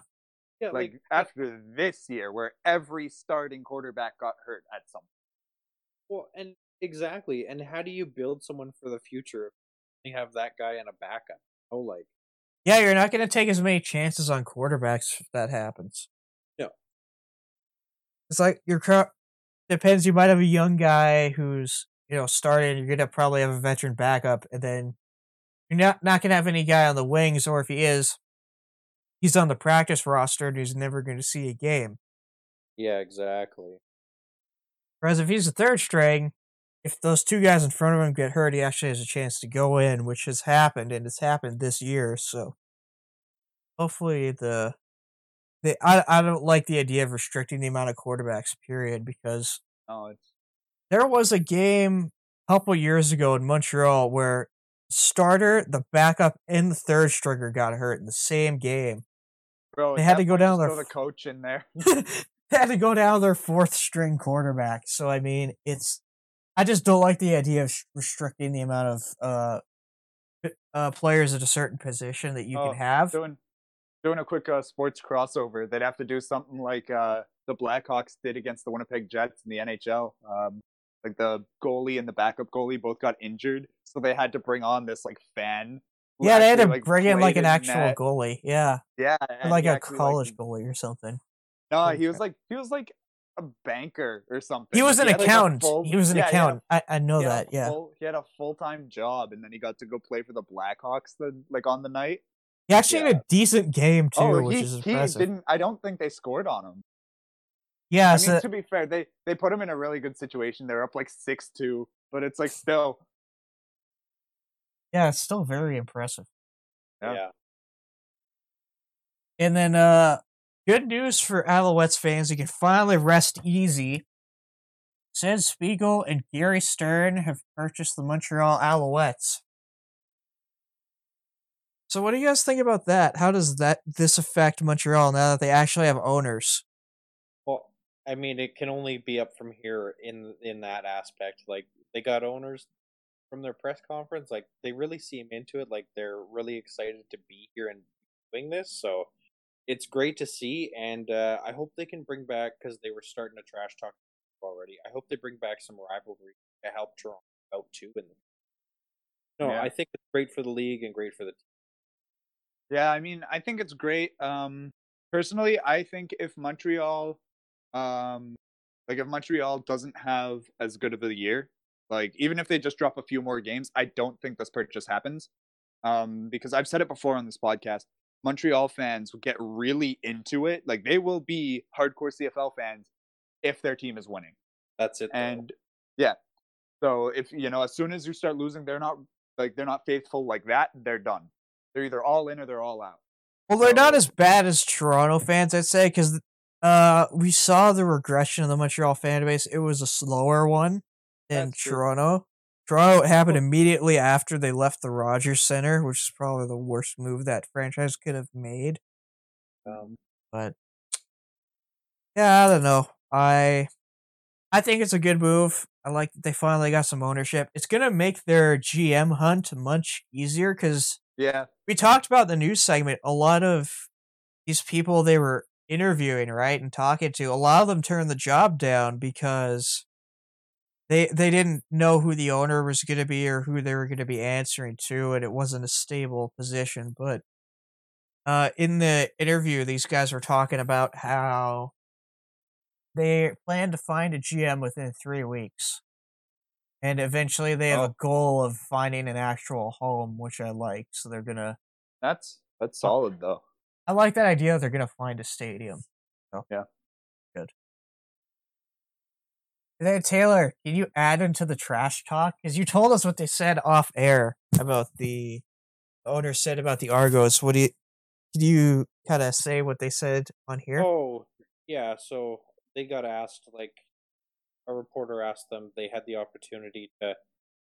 B: yeah,
C: Like,
B: like
C: after this year, where every starting quarterback got hurt at some point.
B: Well, and exactly. And how do you build someone for the future if you have that guy in a backup? Oh, like
A: Yeah, you're not going to take as many chances on quarterbacks if that happens. It's like your cro- depends. You might have a young guy who's you know starting. You're to probably have a veteran backup, and then you're not not going to have any guy on the wings, or if he is, he's on the practice roster and he's never going to see a game.
B: yeah, exactly.
A: Whereas if he's a third string, if those two guys in front of him get hurt, he actually has a chance to go in, which has happened and it's happened this year. So hopefully the the I I don't like the idea of restricting the amount of quarterbacks, period, because
C: Oh, it's
A: there was a game a couple years ago in Montreal where starter, the backup, and the third stringer got hurt in the same game.
C: bro.
A: They had to go down their
C: the coach in there.
A: they had to go down their fourth string quarterback. So I mean, it's I just don't like the idea of restricting the amount of uh uh players at a certain position that you
C: Oh,
A: can have.
C: doing doing a quick uh, sports crossover. They'd have to do something like uh, the Blackhawks did against the Winnipeg Jets in the NHL. Um, like the goalie and the backup goalie both got injured, so they had to bring on this like fan.
A: Yeah, they had to
C: like,
A: bring in like an actual
C: net.
A: goalie. Yeah,
C: Yeah,
A: like a
C: actually,
A: college
C: Like,
A: goalie or something.
C: no, he was like he was like a banker or something.
A: He was an
C: had, like, full-
A: he was an
C: yeah, he
A: accountant. I I know
C: he
A: that. Yeah.
C: full- he had a full time job, and then he got to go play for the Blackhawks. The like on the night.
A: He actually had a decent game too,
C: oh,
A: which
C: he,
A: is
C: he
A: impressive.
C: didn't. I don't think they scored on him.
A: yeah,
C: I
A: so
C: mean, to be fair, they they put him in a really good situation. They're up like six two, but it's like still.
A: yeah, it's still very impressive.
C: Yeah.
B: Yeah.
A: And then uh good news for Alouettes fans, you can finally rest easy. Sid Spiegel and Gary Stern have purchased the Montreal Alouettes. So what do you guys think about that? How does that this affect Montreal now that they actually have owners?
B: Well, I mean, it can only be up from here in in that aspect. Like they got owners from their press conference. Like they really seem into it. Like they're really excited to be here and doing this. So it's great to see, and uh, I hope they can bring back because they were starting to trash talk already. I hope they bring back some rivalry to help Toronto out too. In the no,
C: Yeah.
B: I think it's great for the league and great for the team.
C: Yeah, I mean, I think it's great. Um, personally, I think if Montreal, um, like if Montreal doesn't have as good of a year, like even if they just drop a few more games, I don't think this purchase happens. Um, because I've said it before on this podcast, Montreal fans will get really into it. Like they will be hardcore CFL fans if their team is winning.
B: That's it. though.
C: And yeah, so if you know, as soon as you start losing, they're not like they're not faithful like that. They're done. They're either all in or they're all out.
A: Well, they're not as bad as Toronto fans, I'd say, because uh, we saw the regression of the Montreal fan base. It was a slower one
C: true.
A: Toronto. Toronto happened immediately after they left the Rogers Center, which is probably the worst move that franchise could have made.
B: Um,
A: But yeah, I don't know. I I think it's a good move. I like that they finally got some ownership. It's gonna make their GM hunt much easier because
C: Yeah.
A: we talked about the news segment. A lot of these people they were interviewing, right, and talking to, a lot of them turned the job down because they they didn't know who the owner was going to be or who they were going to be answering to, and it wasn't a stable position. But uh, in the interview, these guys were talking about how they plan to find a GM within three weeks. And eventually they have
C: Oh.
A: a goal of finding an actual home, which I like. So they're gonna
C: That's that's solid though.
A: I like that idea they're gonna find a stadium. So
C: Yeah.
A: Good. And then Taylor, can you add into the trash talk? Because you told us what they said off air about the owner said about the Argos. What do you can you kind of say what they said on here?
B: Oh, yeah. So they got asked, like, a reporter asked them, they had the opportunity to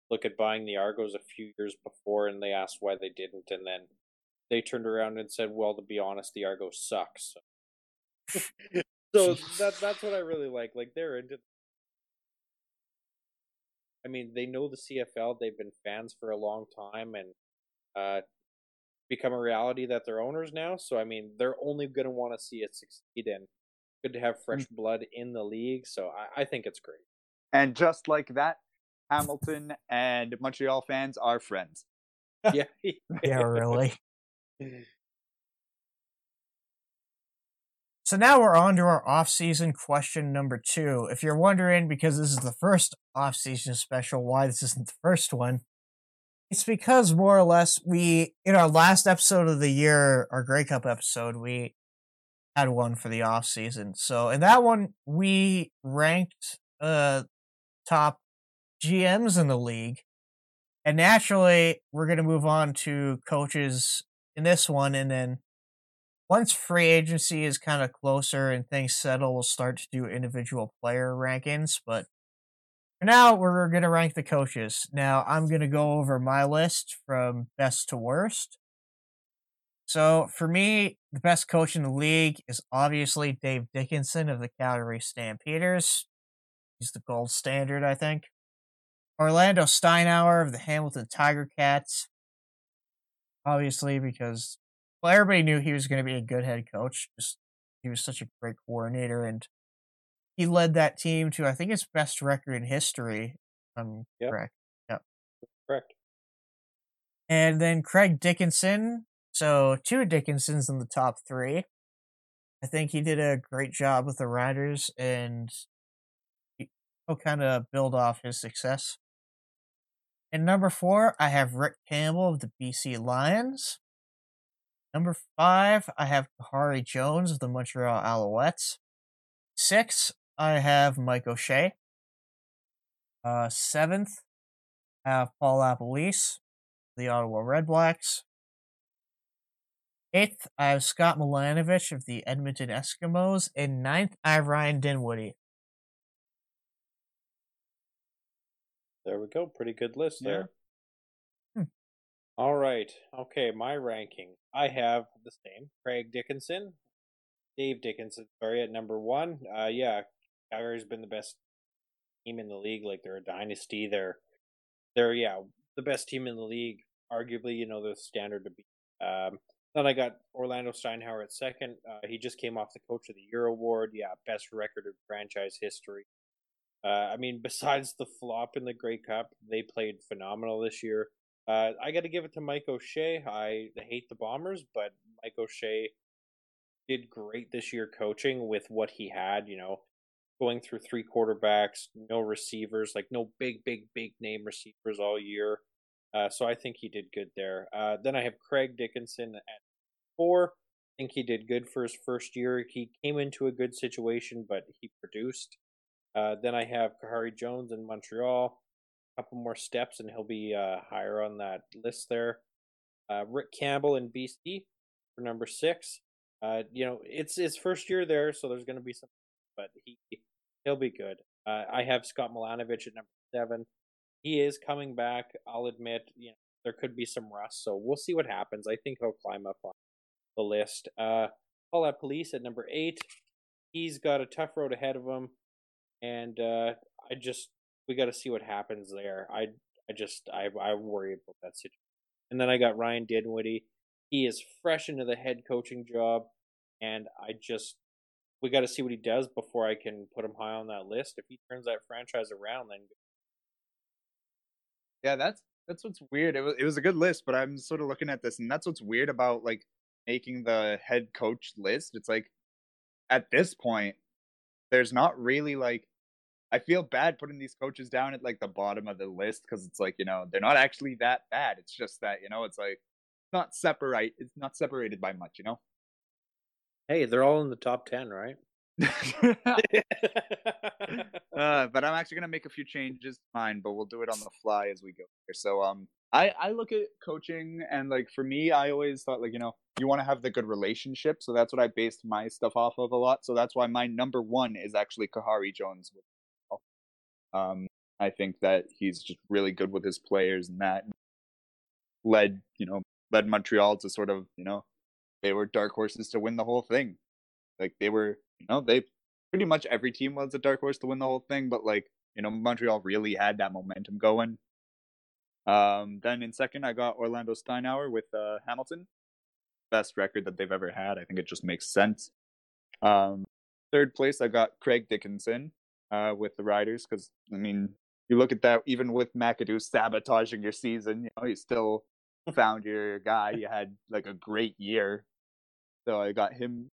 B: look at buying the Argos a few years before, and they asked why they didn't. And then they turned around and said, well, to be honest, the Argos sucks. So, so that, that's what I really like. Like, they're into. I mean, they know the CFL. They've been fans for a long time, and uh, become a reality that they're owners now. So I mean, they're only going to want to see it succeed, and good to have mm. fresh blood in the league. So I, I think it's great.
C: And just like that, Hamilton and Montreal fans are friends.
B: yeah,
A: yeah, really. So now we're on to our off-season question number two. If you're wondering, because this is the first off-season special, why this isn't the first one, it's because more or less we, in our last episode of the year, our Grey Cup episode, we had one for the off-season. So in that one, we ranked uh top GMs in the league. And naturally, we're going to move on to coaches in this one, and then once free agency is kind of closer and things settle, we'll start to do individual player rankings. But for now, we're going to rank the coaches. Now, I'm going to go over my list from best to worst. So, for me, the best coach in the league is obviously Dave Dickenson of the Calgary Stampeders. He's the gold standard, I think. Orlando Steinauer of the Hamilton Tiger Cats. Obviously, because well, everybody knew he was going to be a good head coach. Just he was such a great coordinator, and he led that team to I think its best record in history. I'm
B: Yep.
A: correct.
B: correct.
A: And then Craig Dickenson. So two Dickensons in the top three. I think he did a great job with the Riders, and he- he'll kind of build off his success. And number four, I have Rick Campbell of the BC Lions. Number five, I have Kahari Jones of the Montreal Alouettes. Six, I have Mike O'Shea. Uh, seventh, I have Paul LaPolice, the Ottawa Red Blacks. Eighth, I have Scott Milanovich of the Edmonton Eskimos. And ninth, I have Ryan Dinwiddie.
B: There we go. Pretty good list
C: Yeah.
B: there.
A: Hmm.
B: All right. Okay, my ranking. I have the same. Craig Dickenson, Dave Dickenson, sorry, at number one. Uh, yeah, Calgary's been the best team in the league. Like they're a dynasty. They're, they're yeah, the best team in the league. Arguably, you know, the standard to beat. Um, then I got Orlando Steinauer at second. Uh, he just came off the Coach of the Year award. Yeah, best record in franchise history. Uh, I mean, besides the flop in the Grey Cup, they played phenomenal this year. Uh, I got to give it to Mike O'Shea. I hate the Bombers, but Mike O'Shea did great this year coaching with what he had. You know, going through three quarterbacks, no receivers, like no big, big, big name receivers all year. Uh, so I think he did good there. Uh, then I have Craig Dickenson at four. I think he did good for his first year. He came into a good situation, but he produced. Uh, then I have Kahari Jones in Montreal. A couple more steps, and he'll be uh, higher on that list there. Uh, Rick Campbell in BC for number six. Uh, you know, it's his first year there, so there's going to be some, but he he'll be good. Uh, I have Scott Milanovich at number seven. He is coming back. I'll admit, you know, there could be some rust, so we'll see what happens. I think he'll climb up on the list. Uh, Paul Police at number eight. He's got a tough road ahead of him and uh, I just we got to see what happens there. I I just I I worry about that situation. And then I got Ryan Dinwiddie. He is fresh into the head coaching job, and I just we got to see what he does before I can put him high on that list. If he turns that franchise around, then
C: yeah, that's that's what's weird. It was it was a good list, but I'm sort of looking at this, and that's what's weird about like making the head coach list. It's like at this point, there's not really like I feel bad putting these coaches down at like the bottom of the list because it's like you know they're not actually that bad. It's just that you know it's like not separate. It's not separated by much. You know.
B: Hey, they're all in the top ten, right?
C: uh, but I'm actually gonna make a few changes mine, but we'll do it on the fly as we go here. So um, I I look at coaching and like for me, I always thought like you know you want to have the good relationship, so that's what I based my stuff off of a lot. So that's why my number one is actually Kahari Jones. Um, I think that he's just really good with his players and that led you know led Montreal to sort of you know they were dark horses to win the whole thing. Like they were you know, they pretty much every team was a dark horse to win the whole thing, but like, you know, Montreal really had that momentum going. Um, then in second, I got Orlando Steinauer with uh, Hamilton. Best record that they've ever had. I think it just makes sense. Um, third place, I got Craig Dickenson uh, with the Riders because, I mean, you look at that, even with McAdoo sabotaging your season, you know, you still found your guy. You had like a great year. So I got him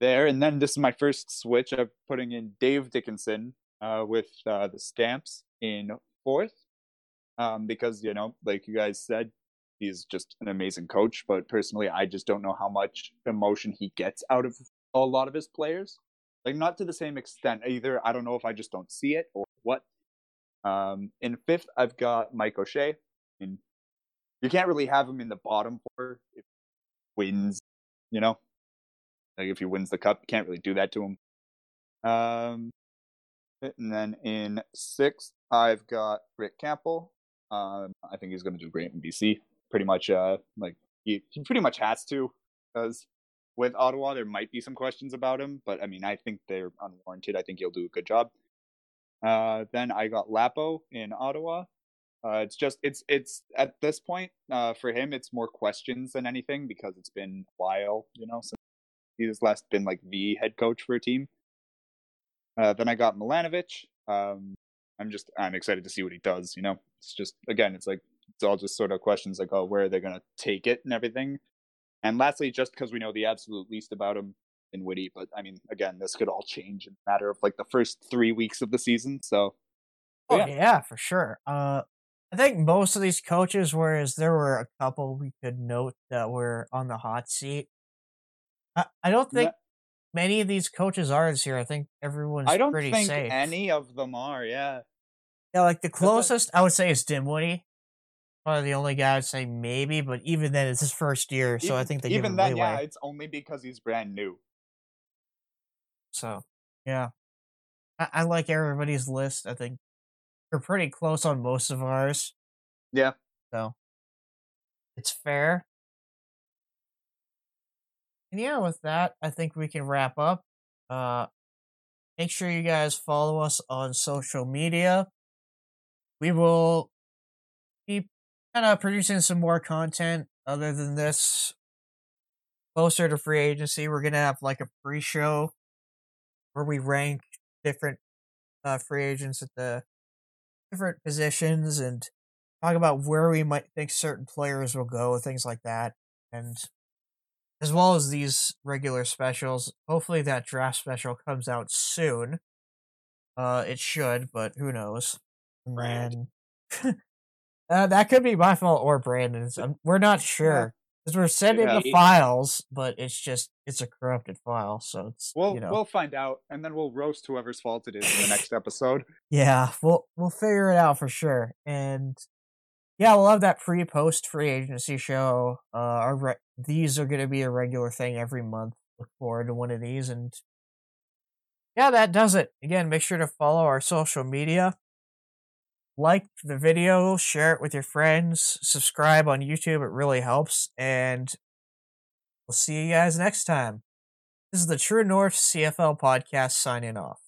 C: there. And then this is my first switch. I'm putting in Dave Dickenson uh, with uh, the Stamps in fourth um, because, you know, like you guys said, he's just an amazing coach. But personally, I just don't know how much emotion he gets out of a lot of his players. Like, not to the same extent either. I don't know if I just don't see it or what. Um, in fifth, I've got Mike O'Shea. And you can't really have him in the bottom four if wins, you know. Like if he wins the cup, you can't really do that to him. Um, and then in sixth, I've got Rick Campbell. Um, I think he's going to do great in BC. Pretty much, uh, like he, he pretty much has to, because with Ottawa there might be some questions about him, but I mean I think they're unwarranted. I think he'll do a good job. Uh, then I got Lapo in Ottawa. Uh, it's just it's it's at this point uh, for him it's more questions than anything because it's been a while, you know, since He's last been like the head coach for a team. Uh, then I got Milanovich. Um, I'm just I'm excited to see what he does. You know, it's just again, it's like it's all just sort of questions like, oh, where are they gonna take it and everything. And lastly, just because we know the absolute least about him Dinwiddie, but I mean, again, this could all change in a matter of like the first three weeks of the season. So,
A: oh yeah, yeah for sure. Uh, I think most of these coaches, whereas there were a couple we could note that were on the hot seat, I, I don't think many of these coaches are this year. I think everyone's I don't pretty think safe.
C: any of them are. Yeah.
A: Yeah, like the closest I would say is Dinwiddie. Probably the only guy I'd say maybe, but even then it's his first year, so
C: even,
A: I think they
C: even then,
A: him
C: yeah, it's only because he's brand new.
A: So yeah, I, I like everybody's list. I think we're pretty close on most of ours.
C: Yeah.
A: So it's fair. And yeah, with that, I think we can wrap up. Uh, make sure you guys follow us on social media. We will be kind of producing some more content other than this. Closer to free agency, we're gonna have like a pre-show where we rank different uh, free agents at the different positions and talk about where we might think certain players will go, things like that. And as well as these regular specials. Hopefully that draft special comes out soon. Uh, it should, but who knows? And uh, that could be my fault or Brandon's. Um, we're not sure because we're sending yeah. the files, but it's just it's a corrupted file, so it's
C: we'll
A: you know.
C: we'll find out, and then we'll roast whoever's fault it is in the next episode.
A: Yeah, we'll we'll figure it out for sure, and yeah, we'll have that pre post free agency show. Uh, our re- these are going to be a regular thing every month. Look forward to one of these, and yeah, that does it. Again, make sure to follow our social media, like the video, share it with your friends, subscribe on YouTube. It really helps, and we'll see you guys next time. This is the True North CFL podcast signing off.